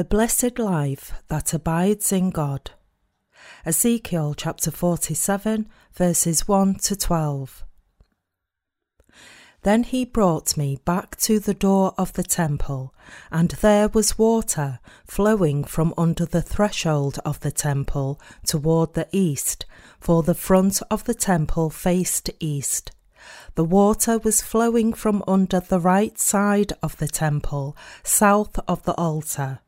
The blessed life that abides in God. Ezekiel chapter 47, verses 1 to 12. Then he brought me back to the door of the temple, and there was water flowing from under the threshold of the temple toward the east, for the front of the temple faced east. The water was flowing from under the right side of the temple, south of the altar.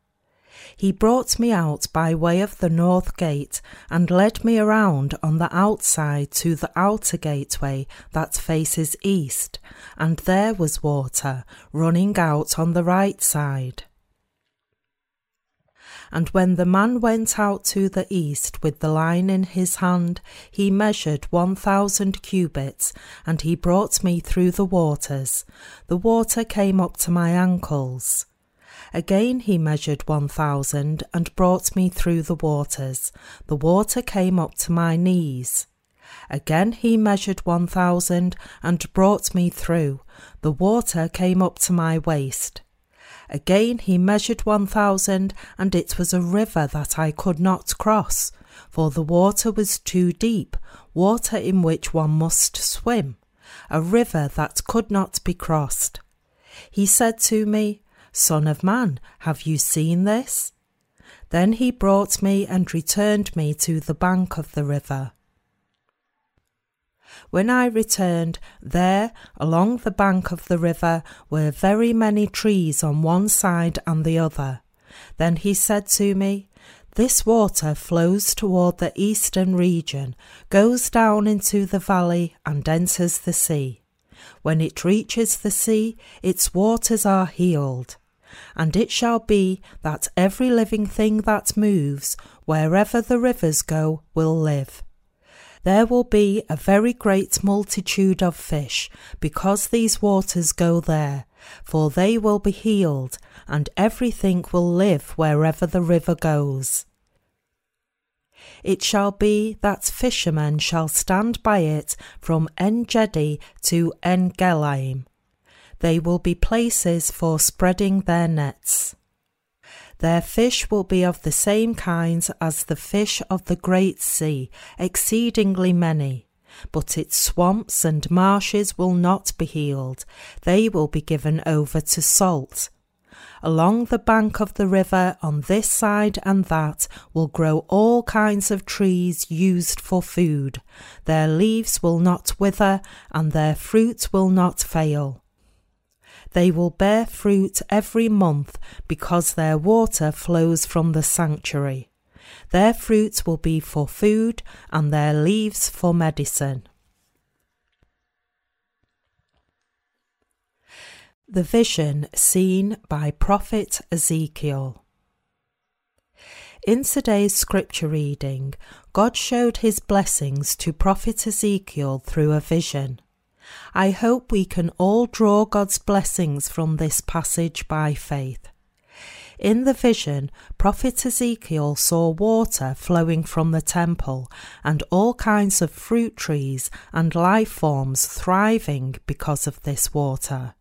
He brought me out by way of the north gate and led me around on the outside to the outer gateway that faces east, and there was water running out on the right side. And when the man went out to the east with the line in his hand, he measured one thousand cubits, and he brought me through the waters. The water came up to my ankles. Again he measured one thousand and brought me through the waters. The water came up to my knees. Again he measured one thousand and brought me through. The water came up to my waist. Again he measured one thousand, and it was a river that I could not cross, for the water was too deep, water in which one must swim, a river that could not be crossed. He said to me, Son of man, have you seen this? Then he brought me and returned me to the bank of the river. When I returned, there, along the bank of the river, were very many trees on one side and the other. Then he said to me, This water flows toward the eastern region, goes down into the valley, and enters the sea. When it reaches the sea, its waters are healed. And it shall be that every living thing that moves, wherever the rivers go, will live. There will be a very great multitude of fish, because these waters go there, for they will be healed, and everything will live wherever the river goes. It shall be that fishermen shall stand by it from En Gedi to En Eglaim they will be places for spreading their nets. Their fish will be of the same kinds as the fish of the great sea, exceedingly many. But its swamps and marshes will not be healed, they will be given over to salt. Along the bank of the river, on this side and that, will grow all kinds of trees used for food. Their leaves will not wither, and their fruit will not fail. They will bear fruit every month because their water flows from the sanctuary. Their fruit will be for food and their leaves for medicine. The vision seen by Prophet Ezekiel. In today's scripture reading, God showed his blessings to Prophet Ezekiel through a vision. I hope we can all draw God's blessings from this passage by faith. In the vision, Prophet Ezekiel saw water flowing from the temple and all kinds of fruit trees and life forms thriving because of this water.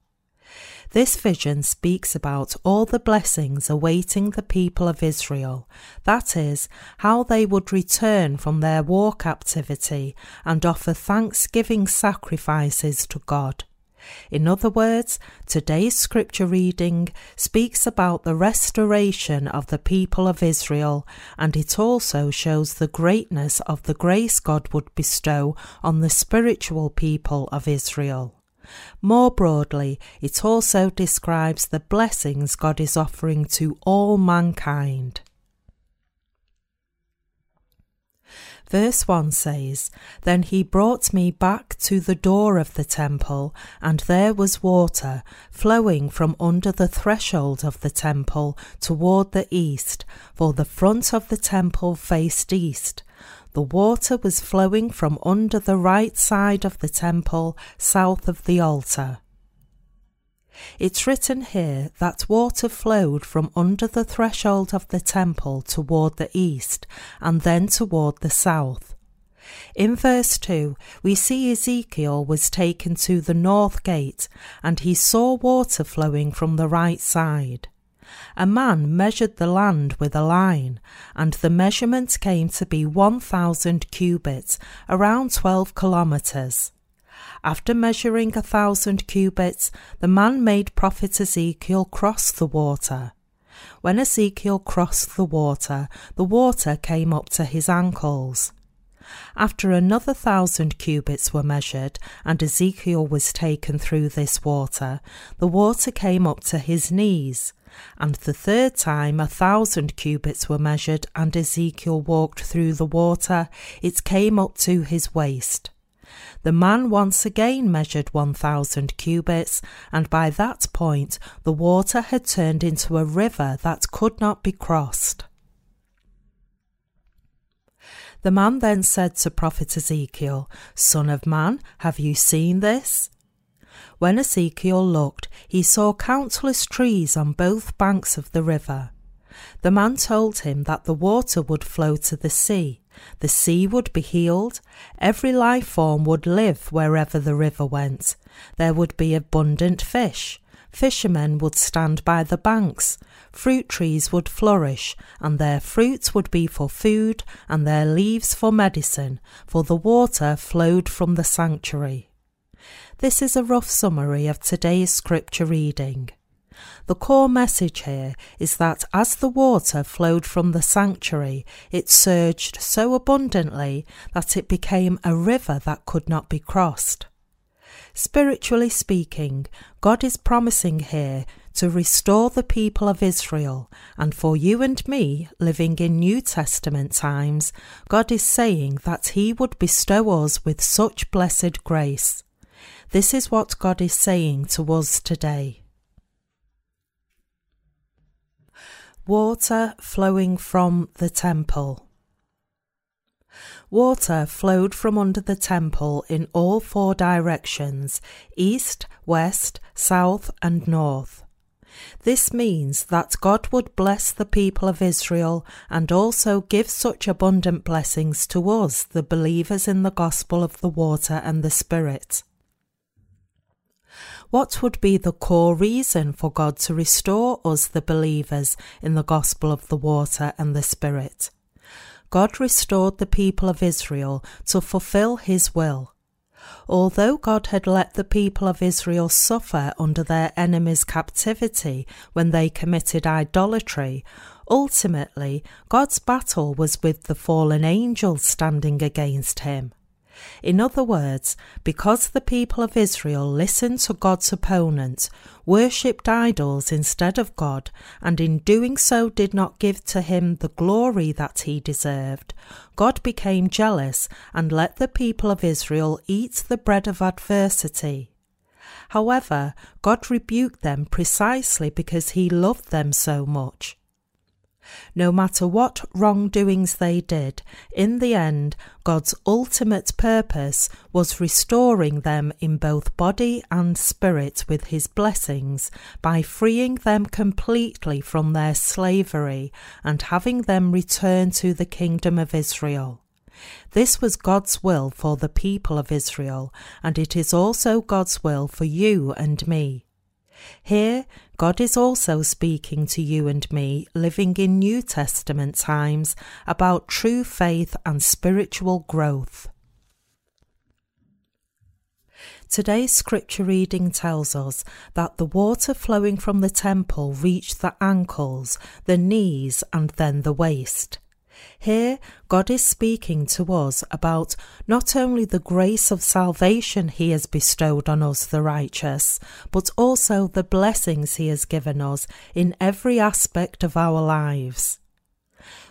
This vision speaks about all the blessings awaiting the people of Israel, that is, how they would return from their war captivity and offer thanksgiving sacrifices to God. In other words, today's scripture reading speaks about the restoration of the people of Israel, and it also shows the greatness of the grace God would bestow on the spiritual people of Israel. More broadly, it also describes the blessings God is offering to all mankind. Verse 1 says, Then he brought me back to the door of the temple, and there was water flowing from under the threshold of the temple toward the east, for the front of the temple faced east. The water was flowing from under the right side of the temple, south of the altar. It's written here that water flowed from under the threshold of the temple toward the east and then toward the south. In verse 2, we see Ezekiel was taken to the north gate and he saw water flowing from the right side. A man measured the land with a line, and the measurement came to be 1,000 cubits, around 12 kilometres. After measuring a thousand cubits, the man made prophet Ezekiel cross the water. When Ezekiel crossed the water, the water came up to his ankles. After another thousand cubits were measured, and Ezekiel was taken through this water, the water came up to his knees. And the third time a thousand cubits were measured, and Ezekiel walked through the water, it came up to his waist. The man once again measured 1,000 cubits, and by that point the water had turned into a river that could not be crossed. The man then said to prophet Ezekiel, Son of man, have you seen this? When Ezekiel looked, he saw countless trees on both banks of the river. The man told him that the water would flow to the sea, the sea would be healed, every life form would live wherever the river went, there would be abundant fish, fishermen would stand by the banks, fruit trees would flourish, and their fruits would be for food, and their leaves for medicine, for the water flowed from the sanctuary. This is a rough summary of today's scripture reading. The core message here is that as the water flowed from the sanctuary, it surged so abundantly that it became a river that could not be crossed. Spiritually speaking, God is promising here to restore the people of Israel, and for you and me, living in New Testament times, God is saying that He would bestow us with such blessed grace. This is what God is saying to us today. Water flowing from the temple. Water flowed from under the temple in all four directions east, west, south, and north. This means that God would bless the people of Israel and also give such abundant blessings to us, the believers in the gospel of the water and the Spirit. What would be the core reason for God to restore us, the believers, in the gospel of the water and the Spirit? God restored the people of Israel to fulfill his will. Although God had let the people of Israel suffer under their enemies' captivity when they committed idolatry, ultimately God's battle was with the fallen angels standing against him. In other words, because the people of Israel listened to God's opponents, worshipped idols instead of God, and in doing so did not give to him the glory that he deserved, God became jealous and let the people of Israel eat the bread of adversity. However, God rebuked them precisely because he loved them so much. No matter what wrongdoings they did, in the end, God's ultimate purpose was restoring them in both body and spirit with His blessings by freeing them completely from their slavery and having them return to the kingdom of Israel. This was God's will for the people of Israel, and it is also God's will for you and me. Here, God is also speaking to you and me, living in New Testament times, about true faith and spiritual growth. Today's scripture reading tells us that the water flowing from the temple reached the ankles, the knees, and then the waist. Here, God is speaking to us about not only the grace of salvation He has bestowed on us, the righteous, but also the blessings He has given us in every aspect of our lives.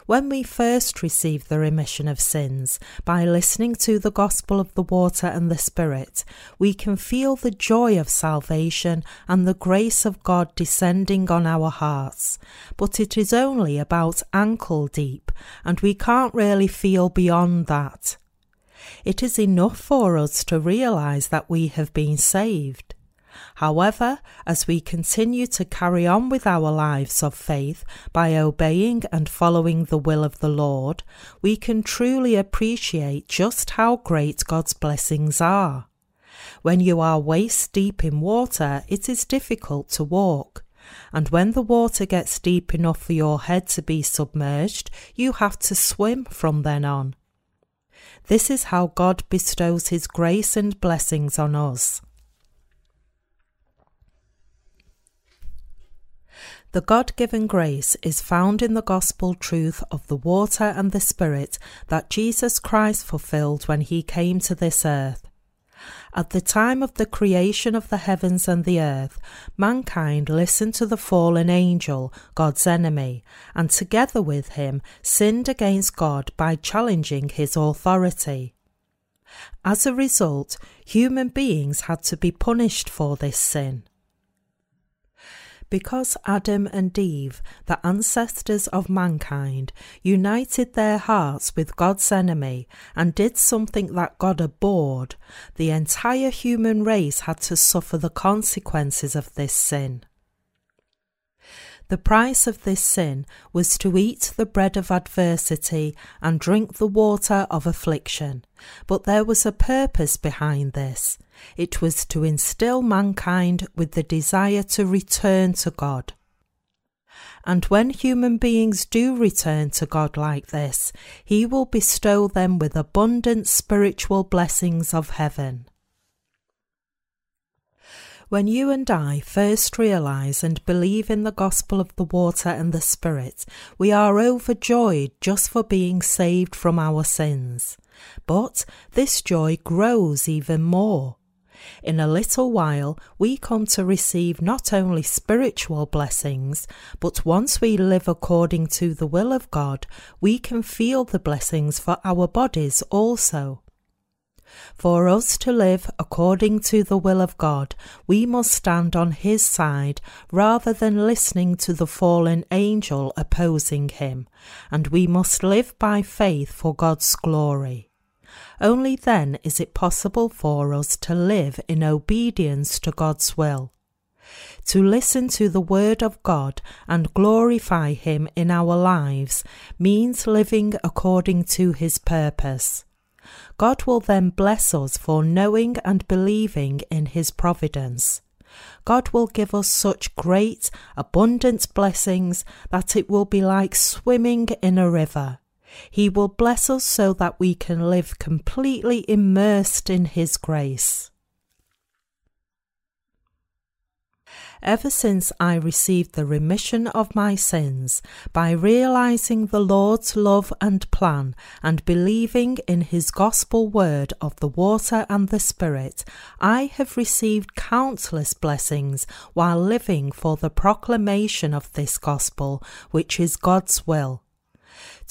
When we first receive the remission of sins by listening to the gospel of the water and the Spirit, we can feel the joy of salvation and the grace of God descending on our hearts. But it is only about ankle deep, and we can't really feel beyond that. It is enough for us to realize that we have been saved. However, as we continue to carry on with our lives of faith by obeying and following the will of the Lord, we can truly appreciate just how great God's blessings are. When you are waist deep in water, it is difficult to walk. And when the water gets deep enough for your head to be submerged, you have to swim from then on. This is how God bestows His grace and blessings on us. The God given grace is found in the gospel truth of the water and the Spirit that Jesus Christ fulfilled when he came to this earth. At the time of the creation of the heavens and the earth, mankind listened to the fallen angel, God's enemy, and together with him sinned against God by challenging his authority. As a result, human beings had to be punished for this sin. Because Adam and Eve, the ancestors of mankind, united their hearts with God's enemy and did something that God abhorred, the entire human race had to suffer the consequences of this sin. The price of this sin was to eat the bread of adversity and drink the water of affliction. But there was a purpose behind this. It was to instill mankind with the desire to return to God. And when human beings do return to God like this, He will bestow them with abundant spiritual blessings of heaven. When you and I first realize and believe in the gospel of the water and the Spirit, we are overjoyed just for being saved from our sins. But this joy grows even more. In a little while, we come to receive not only spiritual blessings, but once we live according to the will of God, we can feel the blessings for our bodies also. For us to live according to the will of God, we must stand on His side rather than listening to the fallen angel opposing Him, and we must live by faith for God's glory. Only then is it possible for us to live in obedience to God's will. To listen to the Word of God and glorify Him in our lives means living according to His purpose. God will then bless us for knowing and believing in His providence. God will give us such great, abundant blessings that it will be like swimming in a river. He will bless us so that we can live completely immersed in His grace. ever since I received the remission of my sins by realizing the Lord's love and plan and believing in His gospel word of the water and the Spirit, I have received countless blessings while living for the proclamation of this gospel, which is God's will.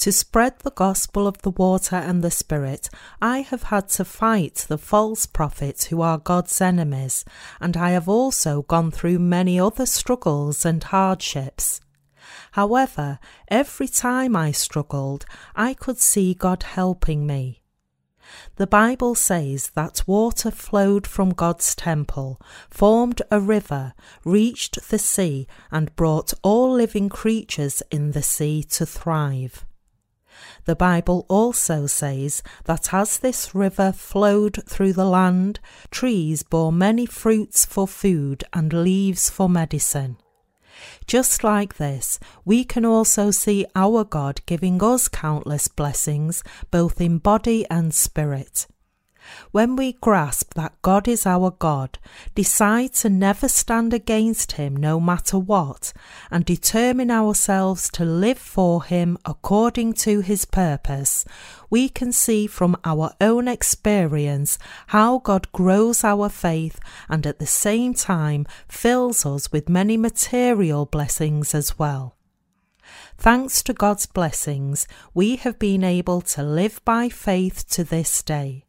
To spread the gospel of the water and the Spirit, I have had to fight the false prophets who are God's enemies, and I have also gone through many other struggles and hardships. However, every time I struggled, I could see God helping me. The Bible says that water flowed from God's temple, formed a river, reached the sea, and brought all living creatures in the sea to thrive. The Bible also says that as this river flowed through the land, trees bore many fruits for food and leaves for medicine. Just like this, we can also see our God giving us countless blessings, both in body and spirit. When we grasp that God is our God, decide to never stand against Him no matter what, and determine ourselves to live for Him according to His purpose, we can see from our own experience how God grows our faith and at the same time fills us with many material blessings as well. Thanks to God's blessings, we have been able to live by faith to this day.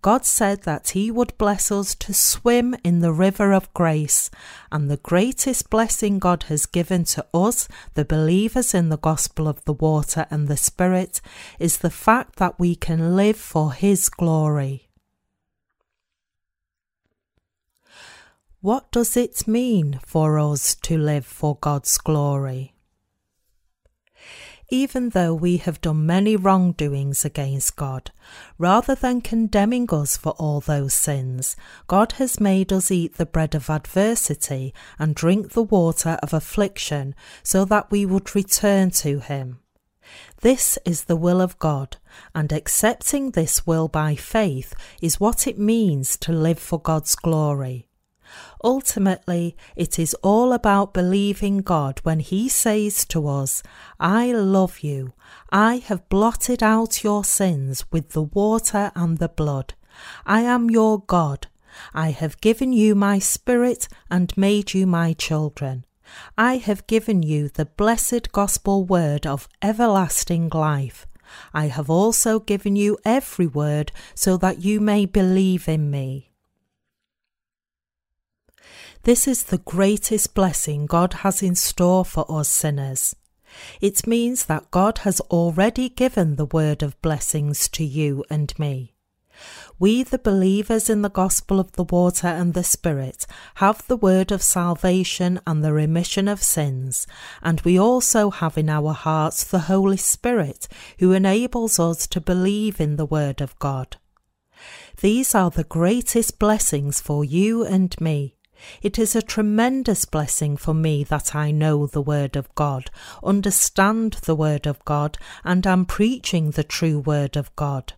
God said that He would bless us to swim in the river of grace, and the greatest blessing God has given to us, the believers in the gospel of the water and the Spirit, is the fact that we can live for His glory. What does it mean for us to live for God's glory? Even though we have done many wrongdoings against God, rather than condemning us for all those sins, God has made us eat the bread of adversity and drink the water of affliction so that we would return to Him. This is the will of God, and accepting this will by faith is what it means to live for God's glory. Ultimately, it is all about believing God when He says to us, I love you. I have blotted out your sins with the water and the blood. I am your God. I have given you my spirit and made you my children. I have given you the blessed gospel word of everlasting life. I have also given you every word so that you may believe in me. This is the greatest blessing God has in store for us sinners. It means that God has already given the word of blessings to you and me. We, the believers in the gospel of the water and the Spirit, have the word of salvation and the remission of sins, and we also have in our hearts the Holy Spirit, who enables us to believe in the word of God. These are the greatest blessings for you and me. It is a tremendous blessing for me that I know the Word of God, understand the Word of God, and am preaching the true Word of God.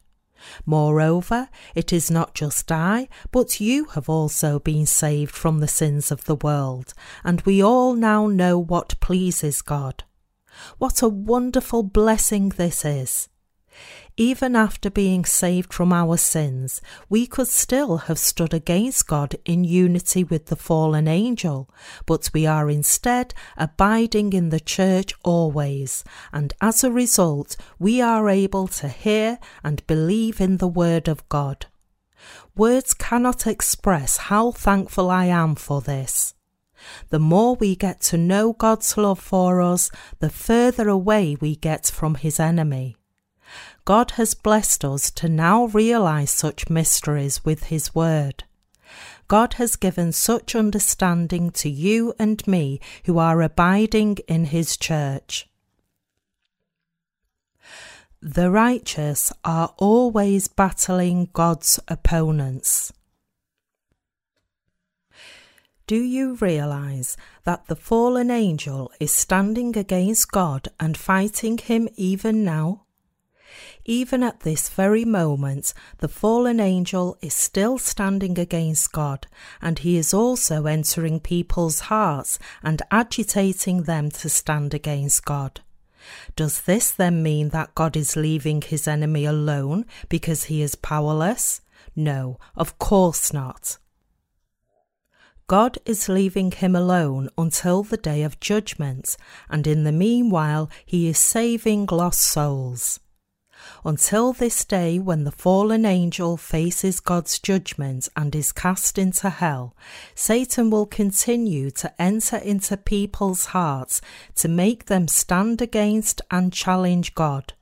Moreover, it is not just I, but you have also been saved from the sins of the world, and we all now know what pleases God. What a wonderful blessing this is! Even after being saved from our sins, we could still have stood against God in unity with the fallen angel, but we are instead abiding in the church always, and as a result, we are able to hear and believe in the Word of God. Words cannot express how thankful I am for this. The more we get to know God's love for us, the further away we get from His enemy. God has blessed us to now realize such mysteries with His Word. God has given such understanding to you and me who are abiding in His church. The righteous are always battling God's opponents. Do you realize that the fallen angel is standing against God and fighting him even now? Even at this very moment, the fallen angel is still standing against God, and he is also entering people's hearts and agitating them to stand against God. Does this then mean that God is leaving his enemy alone because he is powerless? No, of course not. God is leaving him alone until the day of judgment, and in the meanwhile, he is saving lost souls until this day when the fallen angel faces God's judgment and is cast into hell, Satan will continue to enter into people's hearts to make them stand against and challenge God.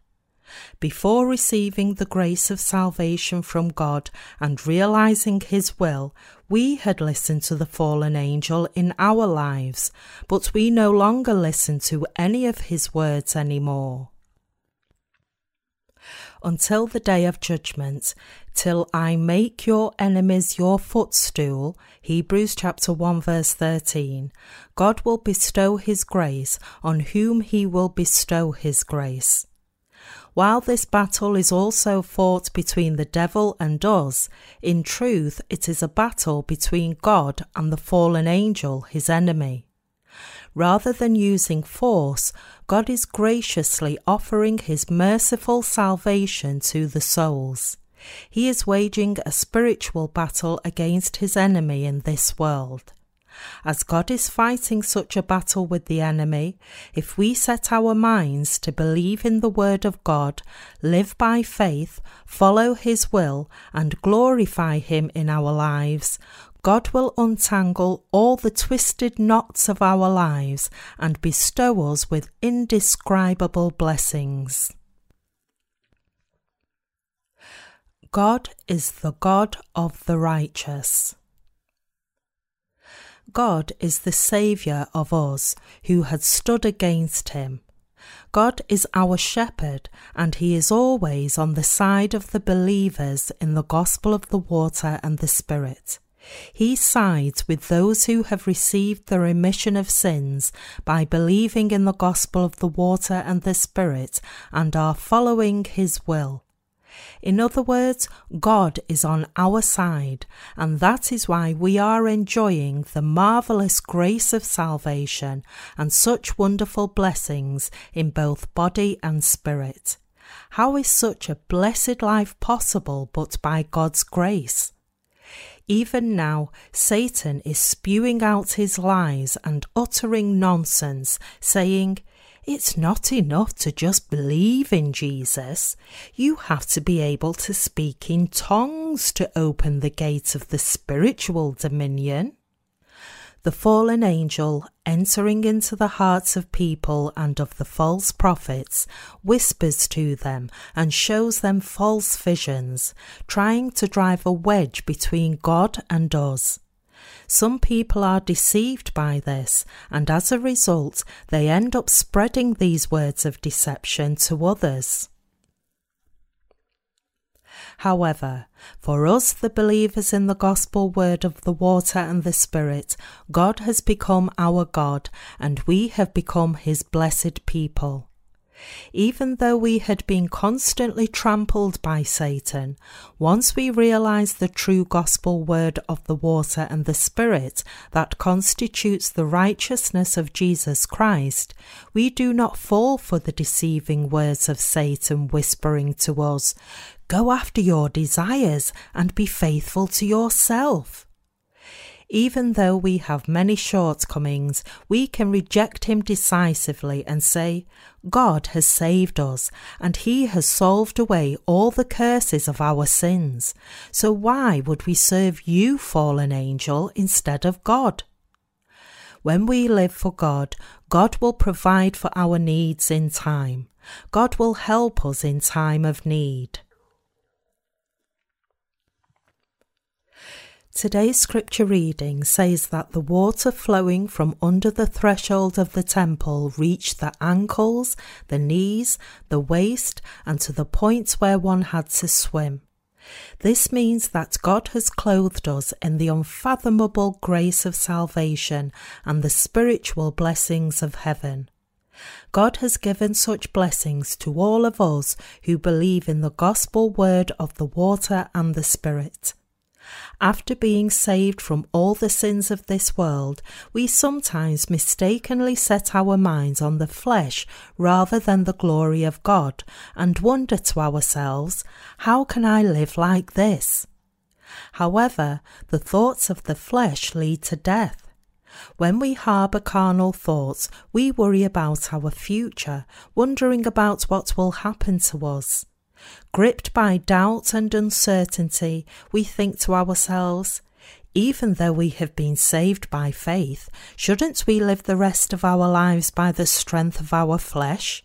Before receiving the grace of salvation from God and realizing His will, we had listened to the fallen angel in our lives, but we no longer listen to any of his words anymore until the day of judgment, till I make your enemies your footstool. Hebrews chapter 1 verse 13. God will bestow his grace on whom he will bestow his grace. While this battle is also fought between the devil and us, in truth it is a battle between God and the fallen angel, his enemy. Rather than using force, God is graciously offering his merciful salvation to the souls. He is waging a spiritual battle against his enemy in this world. As God is fighting such a battle with the enemy, if we set our minds to believe in the Word of God, live by faith, follow His will, and glorify Him in our lives, God will untangle all the twisted knots of our lives and bestow us with indescribable blessings. God is the God of the righteous. God is the Saviour of us who had stood against him. God is our shepherd, and he is always on the side of the believers in the gospel of the water and the Spirit. He sides with those who have received the remission of sins by believing in the gospel of the water and the Spirit and are following his will. In other words, God is on our side, and that is why we are enjoying the marvelous grace of salvation and such wonderful blessings in both body and spirit. How is such a blessed life possible but by God's grace? Even now, Satan is spewing out his lies and uttering nonsense, saying, it's not enough to just believe in Jesus. You have to be able to speak in tongues to open the gate of the spiritual dominion. The fallen angel, entering into the hearts of people and of the false prophets, whispers to them and shows them false visions, trying to drive a wedge between God and us. Some people are deceived by this, and as a result, they end up spreading these words of deception to others. However, for us, the believers in the gospel word of the water and the Spirit, God has become our God, and we have become his blessed people. Even though we had been constantly trampled by Satan, once we realize the true gospel word of the water and the Spirit that constitutes the righteousness of Jesus Christ, we do not fall for the deceiving words of Satan whispering to us, Go after your desires and be faithful to yourself. Even though we have many shortcomings, we can reject him decisively and say, God has saved us, and he has solved away all the curses of our sins. So why would we serve you, fallen angel, instead of God? When we live for God, God will provide for our needs in time. God will help us in time of need. Today's scripture reading says that the water flowing from under the threshold of the temple reached the ankles, the knees, the waist, and to the point where one had to swim. This means that God has clothed us in the unfathomable grace of salvation and the spiritual blessings of heaven. God has given such blessings to all of us who believe in the gospel word of the water and the Spirit. After being saved from all the sins of this world, we sometimes mistakenly set our minds on the flesh rather than the glory of God and wonder to ourselves, How can I live like this? However, the thoughts of the flesh lead to death. When we harbour carnal thoughts, we worry about our future, wondering about what will happen to us. Gripped by doubt and uncertainty, we think to ourselves, even though we have been saved by faith, shouldn't we live the rest of our lives by the strength of our flesh?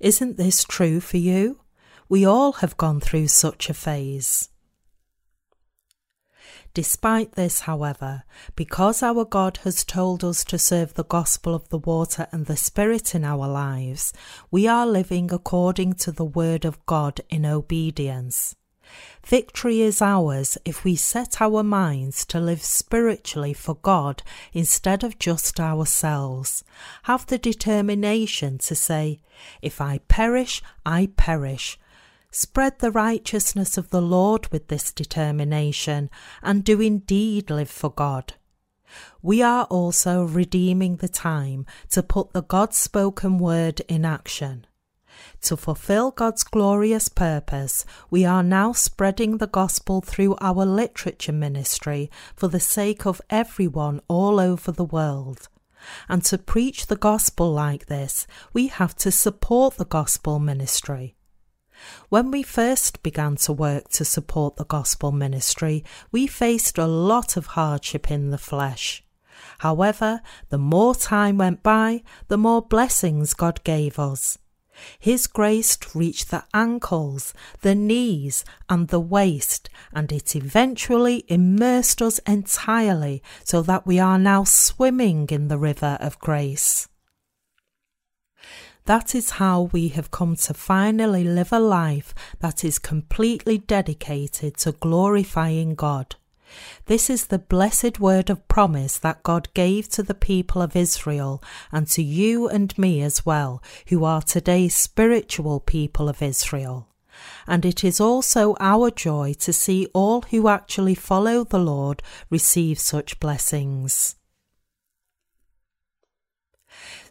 Isn't this true for you? We all have gone through such a phase. Despite this, however, because our God has told us to serve the gospel of the water and the Spirit in our lives, we are living according to the word of God in obedience. Victory is ours if we set our minds to live spiritually for God instead of just ourselves. Have the determination to say, If I perish, I perish, Spread the righteousness of the Lord with this determination, and do indeed live for God. We are also redeeming the time to put the God spoken word in action. To fulfill God's glorious purpose, we are now spreading the gospel through our literature ministry for the sake of everyone all over the world. And to preach the gospel like this, we have to support the gospel ministry. When we first began to work to support the gospel ministry, we faced a lot of hardship in the flesh. However, the more time went by, the more blessings God gave us. His grace reached the ankles, the knees, and the waist, and it eventually immersed us entirely so that we are now swimming in the river of grace. That is how we have come to finally live a life that is completely dedicated to glorifying God. This is the blessed word of promise that God gave to the people of Israel and to you and me as well, who are today's spiritual people of Israel. And it is also our joy to see all who actually follow the Lord receive such blessings.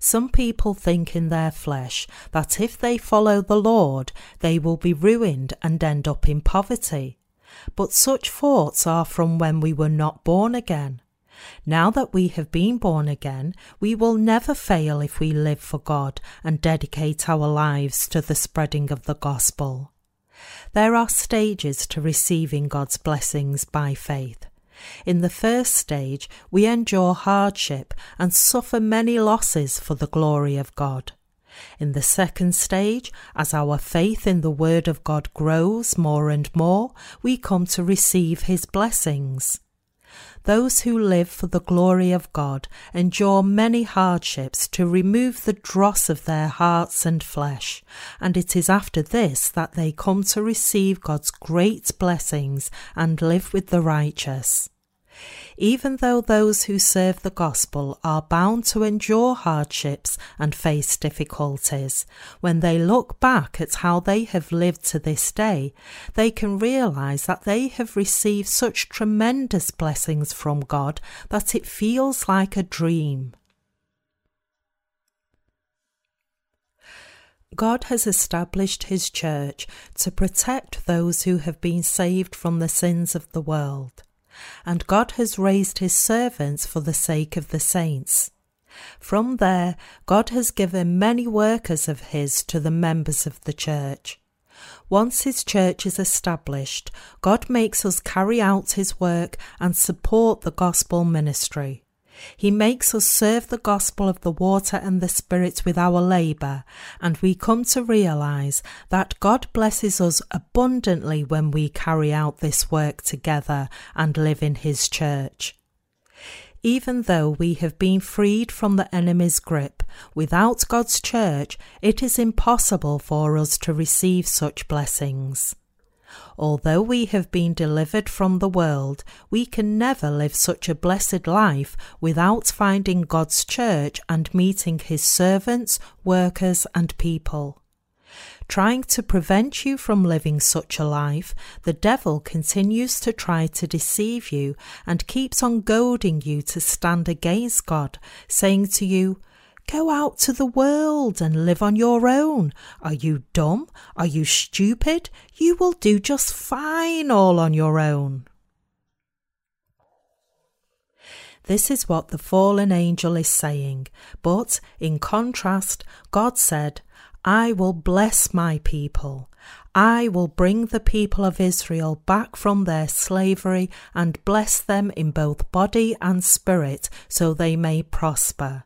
Some people think in their flesh that if they follow the Lord, they will be ruined and end up in poverty. But such thoughts are from when we were not born again. Now that we have been born again, we will never fail if we live for God and dedicate our lives to the spreading of the gospel. There are stages to receiving God's blessings by faith. In the first stage, we endure hardship and suffer many losses for the glory of God. In the second stage, as our faith in the Word of God grows more and more, we come to receive His blessings. Those who live for the glory of God endure many hardships to remove the dross of their hearts and flesh, and it is after this that they come to receive God's great blessings and live with the righteous even though those who serve the gospel are bound to endure hardships and face difficulties, when they look back at how they have lived to this day, they can realize that they have received such tremendous blessings from God that it feels like a dream. God has established His church to protect those who have been saved from the sins of the world and God has raised his servants for the sake of the saints. From there, God has given many workers of his to the members of the church. Once his church is established, God makes us carry out his work and support the gospel ministry. He makes us serve the gospel of the water and the spirit with our labour, and we come to realise that God blesses us abundantly when we carry out this work together and live in His church. Even though we have been freed from the enemy's grip, without God's church, it is impossible for us to receive such blessings. Although we have been delivered from the world, we can never live such a blessed life without finding God's church and meeting his servants, workers, and people. Trying to prevent you from living such a life, the devil continues to try to deceive you and keeps on goading you to stand against God, saying to you, Go out to the world and live on your own. Are you dumb? Are you stupid? You will do just fine all on your own. This is what the fallen angel is saying, but in contrast, God said, I will bless my people. I will bring the people of Israel back from their slavery and bless them in both body and spirit so they may prosper.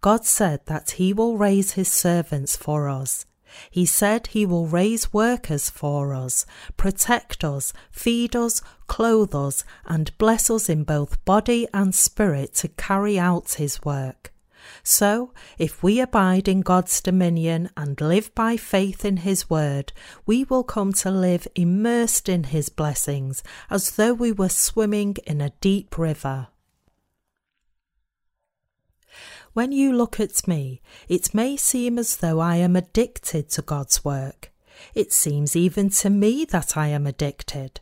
God said that He will raise His servants for us. He said He will raise workers for us, protect us, feed us, clothe us, and bless us in both body and spirit to carry out His work. So, if we abide in God's dominion and live by faith in His word, we will come to live immersed in His blessings as though we were swimming in a deep river. When you look at me, it may seem as though I am addicted to God's work. It seems even to me that I am addicted.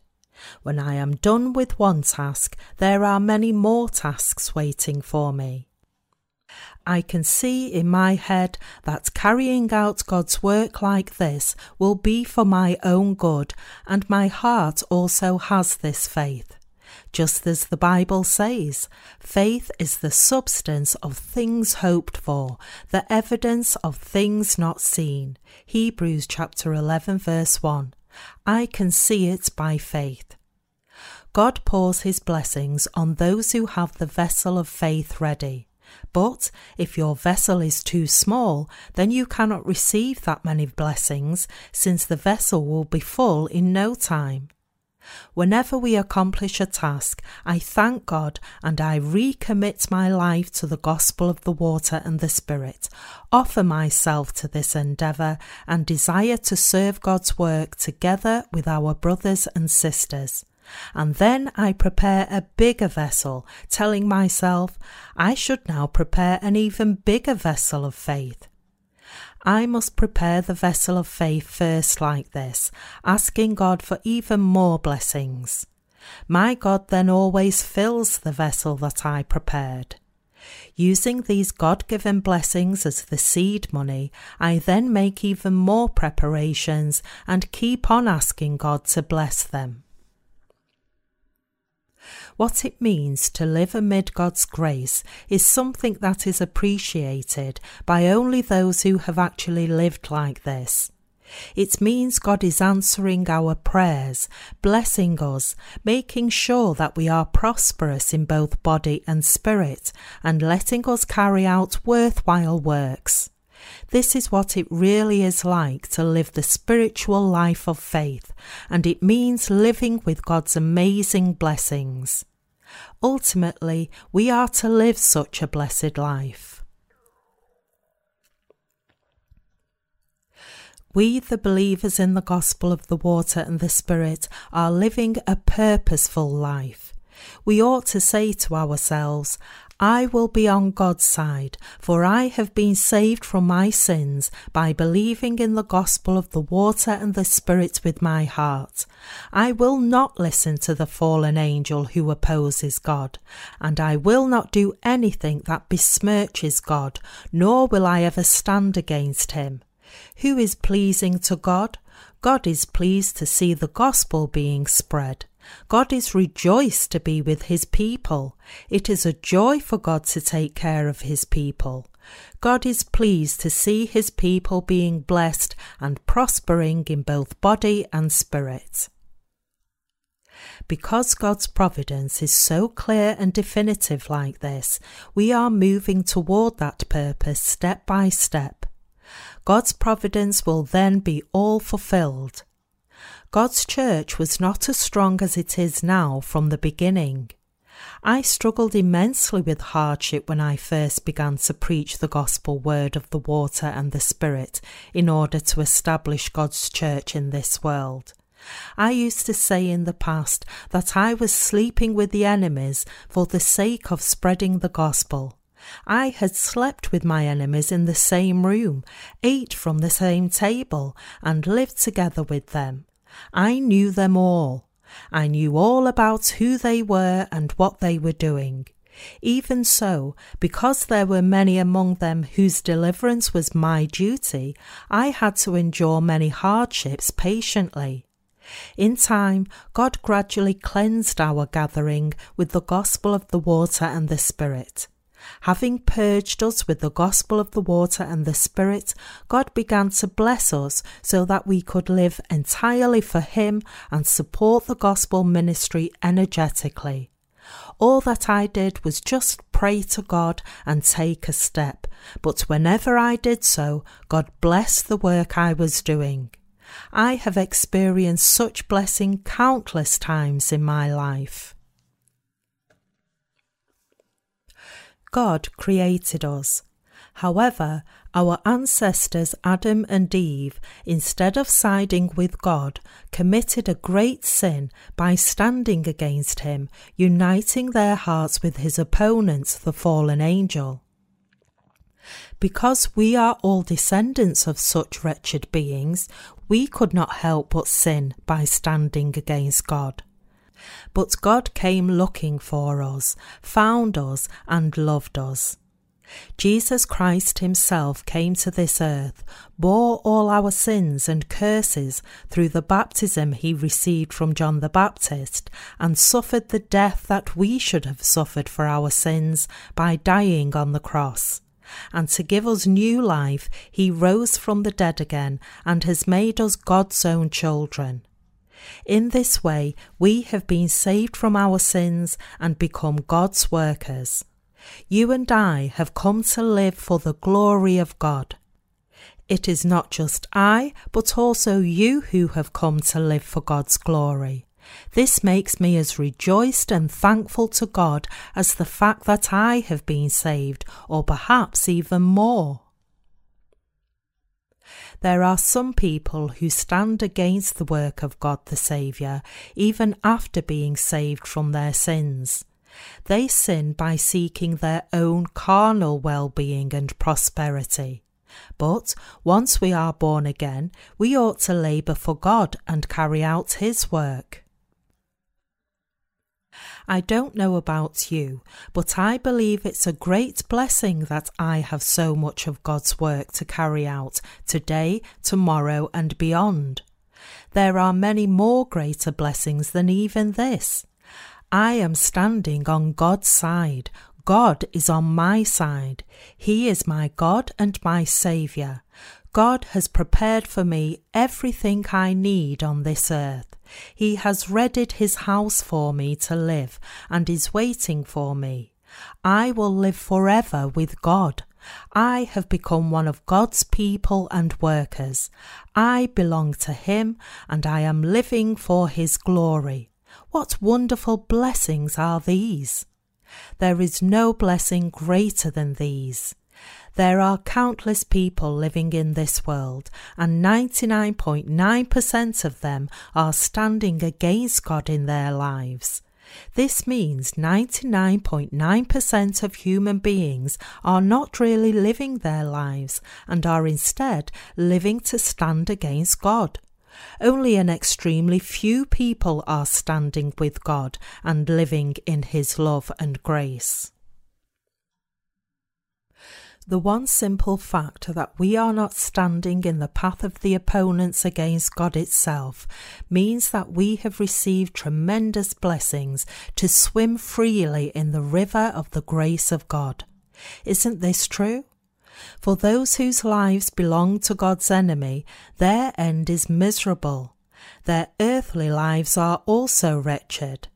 When I am done with one task, there are many more tasks waiting for me. I can see in my head that carrying out God's work like this will be for my own good, and my heart also has this faith. Just as the Bible says, faith is the substance of things hoped for, the evidence of things not seen. Hebrews chapter 11 verse 1. I can see it by faith. God pours his blessings on those who have the vessel of faith ready. But if your vessel is too small, then you cannot receive that many blessings, since the vessel will be full in no time. Whenever we accomplish a task, I thank God and I recommit my life to the gospel of the water and the Spirit, offer myself to this endeavour, and desire to serve God's work together with our brothers and sisters. And then I prepare a bigger vessel, telling myself, I should now prepare an even bigger vessel of faith. I must prepare the vessel of faith first, like this, asking God for even more blessings. My God then always fills the vessel that I prepared. Using these God given blessings as the seed money, I then make even more preparations and keep on asking God to bless them what it means to live amid God's grace is something that is appreciated by only those who have actually lived like this. It means God is answering our prayers, blessing us, making sure that we are prosperous in both body and spirit, and letting us carry out worthwhile works. This is what it really is like to live the spiritual life of faith, and it means living with God's amazing blessings. Ultimately, we are to live such a blessed life. We, the believers in the gospel of the water and the Spirit, are living a purposeful life. We ought to say to ourselves, I will be on God's side, for I have been saved from my sins by believing in the gospel of the water and the Spirit with my heart. I will not listen to the fallen angel who opposes God, and I will not do anything that besmirches God, nor will I ever stand against him. Who is pleasing to God? God is pleased to see the gospel being spread. God is rejoiced to be with his people. It is a joy for God to take care of his people. God is pleased to see his people being blessed and prospering in both body and spirit. Because God's providence is so clear and definitive like this, we are moving toward that purpose step by step. God's providence will then be all fulfilled. God's church was not as strong as it is now from the beginning. I struggled immensely with hardship when I first began to preach the gospel word of the water and the spirit in order to establish God's church in this world. I used to say in the past that I was sleeping with the enemies for the sake of spreading the gospel. I had slept with my enemies in the same room, ate from the same table, and lived together with them. I knew them all. I knew all about who they were and what they were doing. Even so, because there were many among them whose deliverance was my duty, I had to endure many hardships patiently. In time, God gradually cleansed our gathering with the gospel of the water and the Spirit. Having purged us with the gospel of the water and the Spirit, God began to bless us so that we could live entirely for Him and support the gospel ministry energetically. All that I did was just pray to God and take a step, but whenever I did so, God blessed the work I was doing. I have experienced such blessing countless times in my life. God created us. However, our ancestors Adam and Eve, instead of siding with God, committed a great sin by standing against him, uniting their hearts with his opponent, the fallen angel. Because we are all descendants of such wretched beings, we could not help but sin by standing against God. But God came looking for us, found us, and loved us. Jesus Christ Himself came to this earth, bore all our sins and curses through the baptism He received from John the Baptist, and suffered the death that we should have suffered for our sins by dying on the cross. And to give us new life, He rose from the dead again and has made us God's own children. In this way, we have been saved from our sins and become God's workers. You and I have come to live for the glory of God. It is not just I, but also you who have come to live for God's glory. This makes me as rejoiced and thankful to God as the fact that I have been saved, or perhaps even more. There are some people who stand against the work of God the Saviour even after being saved from their sins. They sin by seeking their own carnal well being and prosperity. But once we are born again, we ought to labour for God and carry out His work. I don't know about you, but I believe it's a great blessing that I have so much of God's work to carry out today, tomorrow, and beyond. There are many more greater blessings than even this. I am standing on God's side. God is on my side. He is my God and my Saviour. God has prepared for me everything I need on this earth. He has readied his house for me to live and is waiting for me. I will live forever with God. I have become one of God's people and workers. I belong to Him and I am living for His glory. What wonderful blessings are these! There is no blessing greater than these. There are countless people living in this world, and 99.9% of them are standing against God in their lives. This means 99.9% of human beings are not really living their lives and are instead living to stand against God. Only an extremely few people are standing with God and living in His love and grace. The one simple fact that we are not standing in the path of the opponents against God itself means that we have received tremendous blessings to swim freely in the river of the grace of God. Isn't this true? For those whose lives belong to God's enemy, their end is miserable. Their earthly lives are also wretched.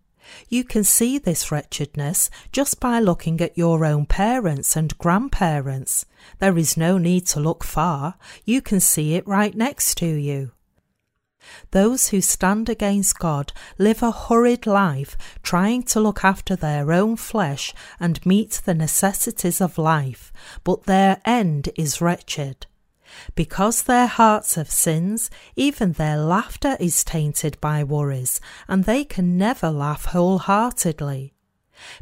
You can see this wretchedness just by looking at your own parents and grandparents. There is no need to look far, you can see it right next to you. Those who stand against God live a hurried life, trying to look after their own flesh and meet the necessities of life, but their end is wretched. Because their hearts have sins, even their laughter is tainted by worries, and they can never laugh wholeheartedly.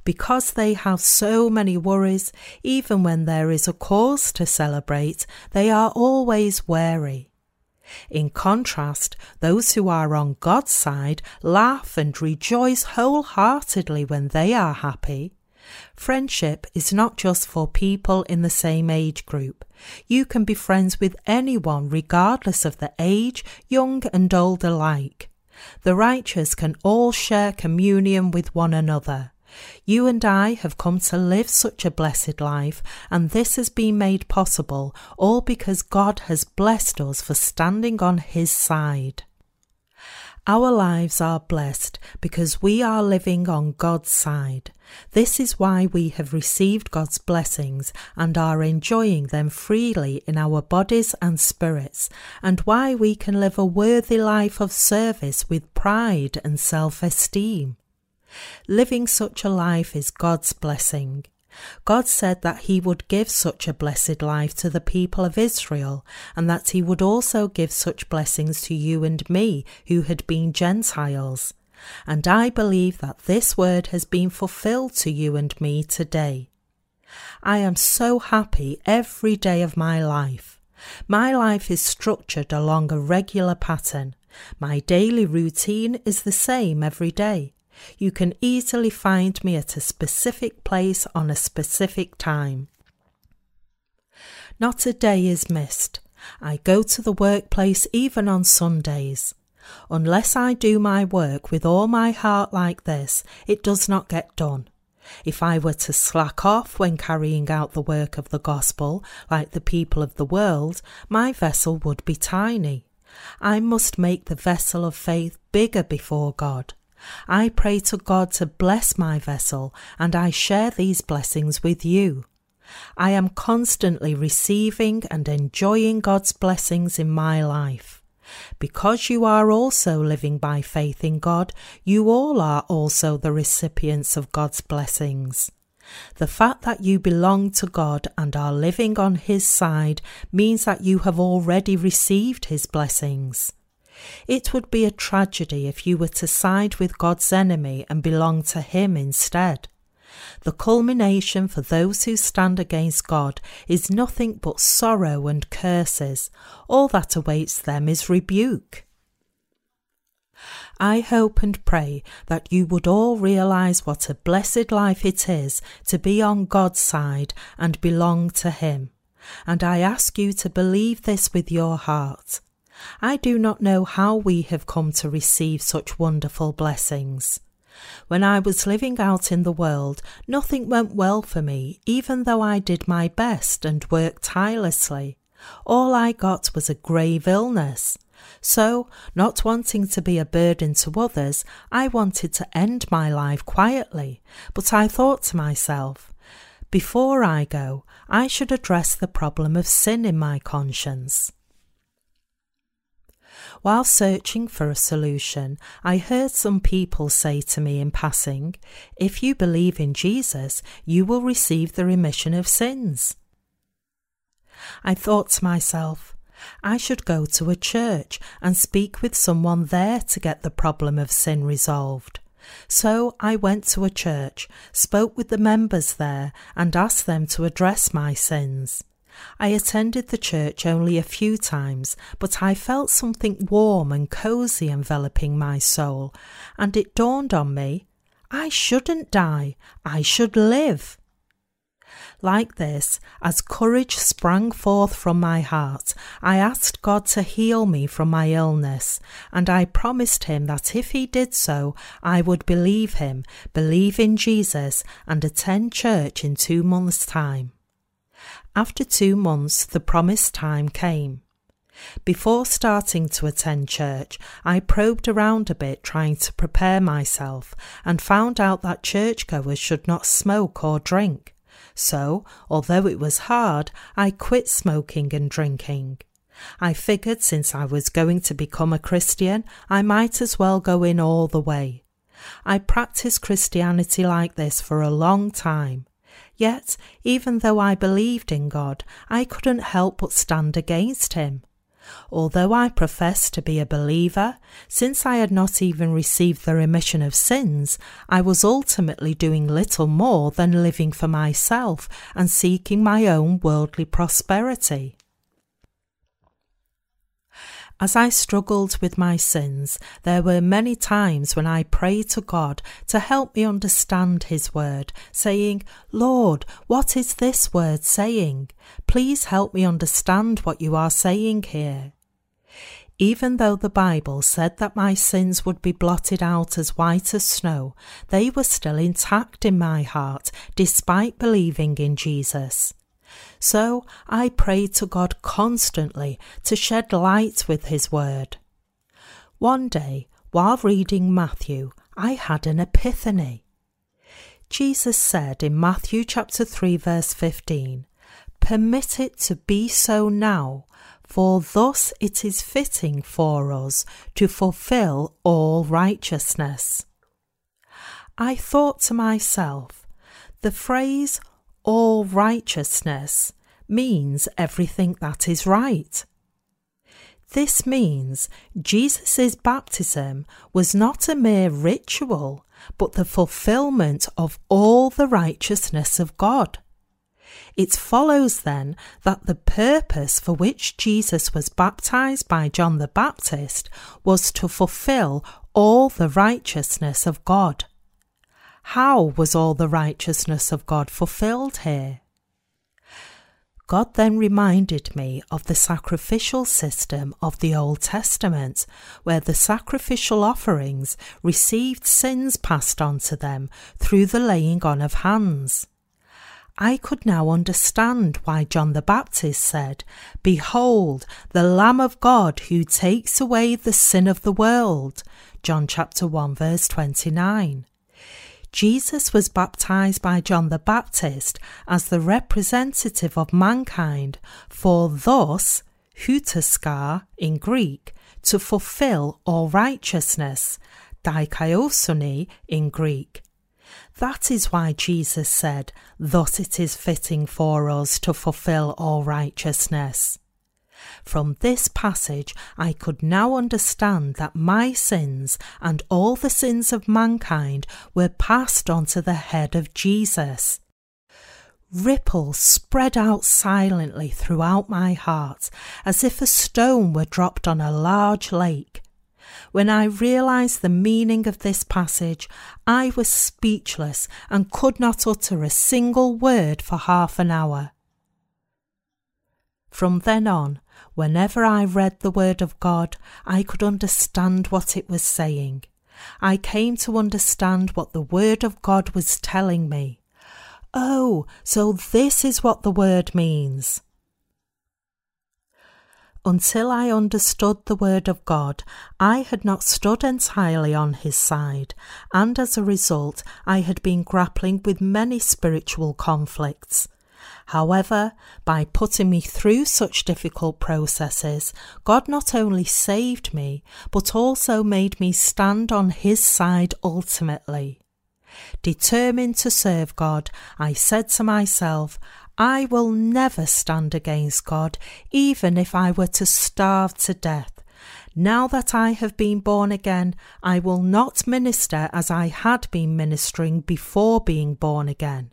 Because they have so many worries, even when there is a cause to celebrate, they are always wary. In contrast, those who are on God's side laugh and rejoice wholeheartedly when they are happy. Friendship is not just for people in the same age group. You can be friends with anyone regardless of the age, young and old alike. The righteous can all share communion with one another. You and I have come to live such a blessed life, and this has been made possible all because God has blessed us for standing on His side. Our lives are blessed because we are living on God's side. This is why we have received God's blessings and are enjoying them freely in our bodies and spirits, and why we can live a worthy life of service with pride and self esteem. Living such a life is God's blessing. God said that He would give such a blessed life to the people of Israel, and that He would also give such blessings to you and me who had been Gentiles. And I believe that this word has been fulfilled to you and me today. I am so happy every day of my life. My life is structured along a regular pattern. My daily routine is the same every day. You can easily find me at a specific place on a specific time. Not a day is missed. I go to the workplace even on Sundays. Unless I do my work with all my heart like this, it does not get done. If I were to slack off when carrying out the work of the gospel, like the people of the world, my vessel would be tiny. I must make the vessel of faith bigger before God. I pray to God to bless my vessel, and I share these blessings with you. I am constantly receiving and enjoying God's blessings in my life. Because you are also living by faith in God, you all are also the recipients of God's blessings. The fact that you belong to God and are living on His side means that you have already received His blessings. It would be a tragedy if you were to side with God's enemy and belong to Him instead. The culmination for those who stand against God is nothing but sorrow and curses. All that awaits them is rebuke. I hope and pray that you would all realize what a blessed life it is to be on God's side and belong to Him. And I ask you to believe this with your heart. I do not know how we have come to receive such wonderful blessings. When I was living out in the world, nothing went well for me, even though I did my best and worked tirelessly. All I got was a grave illness. So, not wanting to be a burden to others, I wanted to end my life quietly. But I thought to myself, before I go, I should address the problem of sin in my conscience. While searching for a solution, I heard some people say to me in passing, If you believe in Jesus, you will receive the remission of sins. I thought to myself, I should go to a church and speak with someone there to get the problem of sin resolved. So I went to a church, spoke with the members there, and asked them to address my sins. I attended the church only a few times, but I felt something warm and cosy enveloping my soul, and it dawned on me I shouldn't die, I should live. Like this, as courage sprang forth from my heart, I asked God to heal me from my illness, and I promised Him that if He did so, I would believe Him, believe in Jesus, and attend church in two months' time. After two months, the promised time came. Before starting to attend church, I probed around a bit trying to prepare myself and found out that churchgoers should not smoke or drink. So, although it was hard, I quit smoking and drinking. I figured since I was going to become a Christian, I might as well go in all the way. I practiced Christianity like this for a long time. Yet, even though I believed in God, I couldn't help but stand against Him. Although I professed to be a believer, since I had not even received the remission of sins, I was ultimately doing little more than living for myself and seeking my own worldly prosperity. As I struggled with my sins, there were many times when I prayed to God to help me understand His word, saying, Lord, what is this word saying? Please help me understand what you are saying here. Even though the Bible said that my sins would be blotted out as white as snow, they were still intact in my heart despite believing in Jesus. So I prayed to God constantly to shed light with His Word. One day, while reading Matthew, I had an epiphany. Jesus said in Matthew chapter 3 verse 15, Permit it to be so now, for thus it is fitting for us to fulfill all righteousness. I thought to myself, the phrase all righteousness means everything that is right. This means Jesus' baptism was not a mere ritual, but the fulfillment of all the righteousness of God. It follows then that the purpose for which Jesus was baptized by John the Baptist was to fulfill all the righteousness of God. How was all the righteousness of God fulfilled here? God then reminded me of the sacrificial system of the Old Testament, where the sacrificial offerings received sins passed on to them through the laying on of hands. I could now understand why John the Baptist said, Behold, the Lamb of God who takes away the sin of the world. John chapter 1 verse 29. Jesus was baptized by John the Baptist as the representative of mankind, for thus, houtos gar in Greek, to fulfill all righteousness, dikaiosune in Greek. That is why Jesus said, Thus it is fitting for us to fulfill all righteousness. From this passage, I could now understand that my sins and all the sins of mankind were passed on to the head of Jesus. Ripples spread out silently throughout my heart as if a stone were dropped on a large lake. When I realized the meaning of this passage, I was speechless and could not utter a single word for half an hour. From then on, whenever I read the Word of God, I could understand what it was saying. I came to understand what the Word of God was telling me. Oh, so this is what the Word means. Until I understood the Word of God, I had not stood entirely on His side, and as a result, I had been grappling with many spiritual conflicts. However, by putting me through such difficult processes, God not only saved me, but also made me stand on His side ultimately. Determined to serve God, I said to myself, I will never stand against God, even if I were to starve to death. Now that I have been born again, I will not minister as I had been ministering before being born again.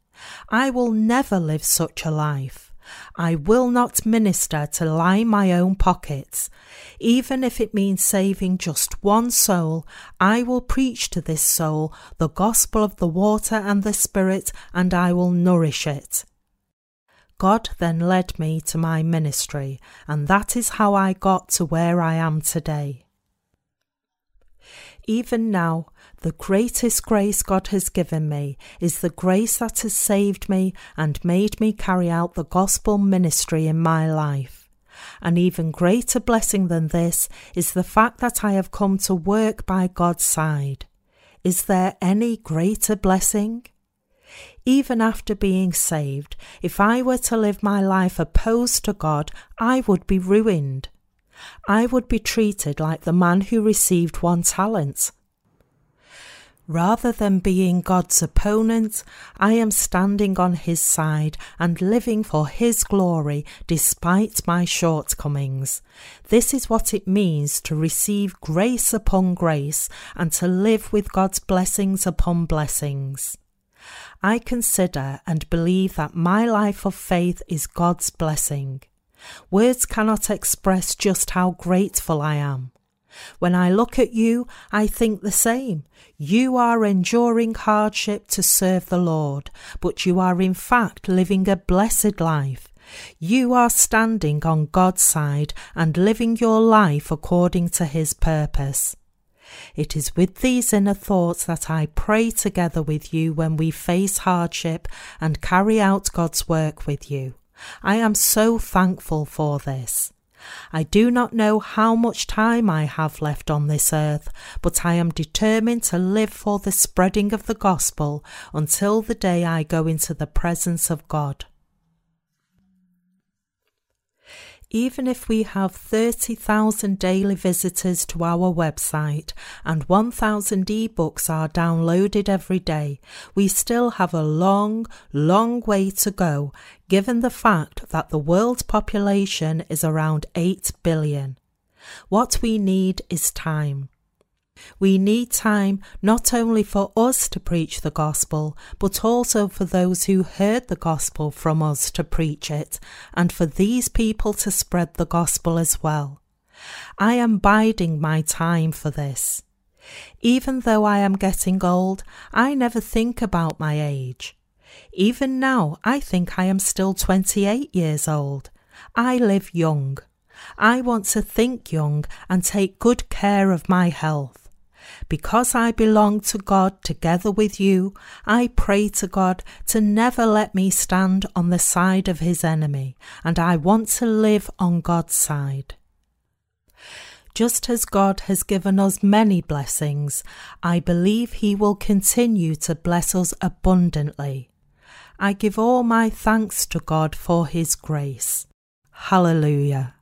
I will never live such a life. I will not minister to line my own pockets. Even if it means saving just one soul, I will preach to this soul the gospel of the water and the Spirit, and I will nourish it. God then led me to my ministry, and that is how I got to where I am today. Even now, the greatest grace God has given me is the grace that has saved me and made me carry out the gospel ministry in my life. An even greater blessing than this is the fact that I have come to work by God's side. Is there any greater blessing? Even after being saved, if I were to live my life opposed to God, I would be ruined. I would be treated like the man who received one talent. Rather than being God's opponent, I am standing on His side and living for His glory despite my shortcomings. This is what it means to receive grace upon grace and to live with God's blessings upon blessings. I consider and believe that my life of faith is God's blessing. Words cannot express just how grateful I am. When I look at you, I think the same. You are enduring hardship to serve the Lord, but you are in fact living a blessed life. You are standing on God's side and living your life according to His purpose. It is with these inner thoughts that I pray together with you when we face hardship and carry out God's work with you. I am so thankful for this. I do not know how much time I have left on this earth, but I am determined to live for the spreading of the gospel until the day I go into the presence of God. Even if we have 30,000 daily visitors to our website and 1,000 ebooks are downloaded every day, we still have a long, long way to go given the fact that the world's population is around 8 billion. What we need is time. We need time not only for us to preach the gospel, but also for those who heard the gospel from us to preach it, and for these people to spread the gospel as well. I am biding my time for this. Even though I am getting old, I never think about my age. Even now, I think I am still 28 years old. I live young. I want to think young and take good care of my health. Because I belong to God together with you, I pray to God to never let me stand on the side of his enemy, and I want to live on God's side. Just as God has given us many blessings, I believe He will continue to bless us abundantly. I give all my thanks to God for His grace. Hallelujah.